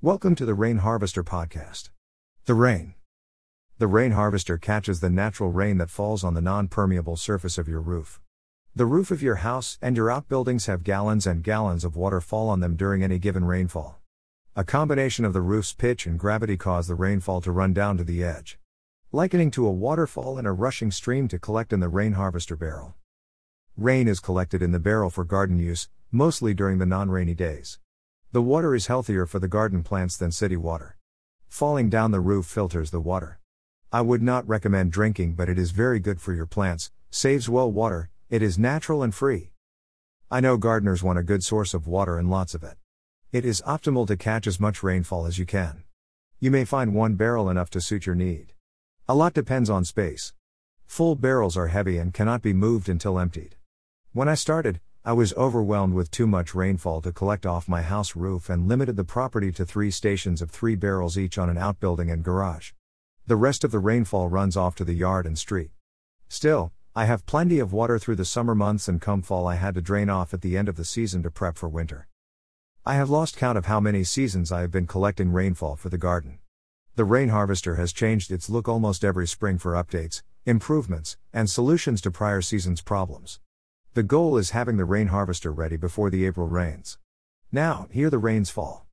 Welcome to the Rain Harvester Podcast. The rain. The rain harvester catches the natural rain that falls on the non permeable surface of your roof. The roof of your house and your outbuildings have gallons and gallons of water fall on them during any given rainfall. A combination of the roof's pitch and gravity cause the rainfall to run down to the edge. Likening to a waterfall and a rushing stream to collect in the rain harvester barrel. Rain is collected in the barrel for garden use, mostly during the non rainy days. The water is healthier for the garden plants than city water. Falling down the roof filters the water. I would not recommend drinking, but it is very good for your plants, saves well water, it is natural and free. I know gardeners want a good source of water and lots of it. It is optimal to catch as much rainfall as you can. You may find one barrel enough to suit your need. A lot depends on space. Full barrels are heavy and cannot be moved until emptied. When I started, I was overwhelmed with too much rainfall to collect off my house roof and limited the property to three stations of three barrels each on an outbuilding and garage. The rest of the rainfall runs off to the yard and street. Still, I have plenty of water through the summer months and come fall I had to drain off at the end of the season to prep for winter. I have lost count of how many seasons I have been collecting rainfall for the garden. The rain harvester has changed its look almost every spring for updates, improvements, and solutions to prior season's problems. The goal is having the rain harvester ready before the April rains. Now, here the rains fall.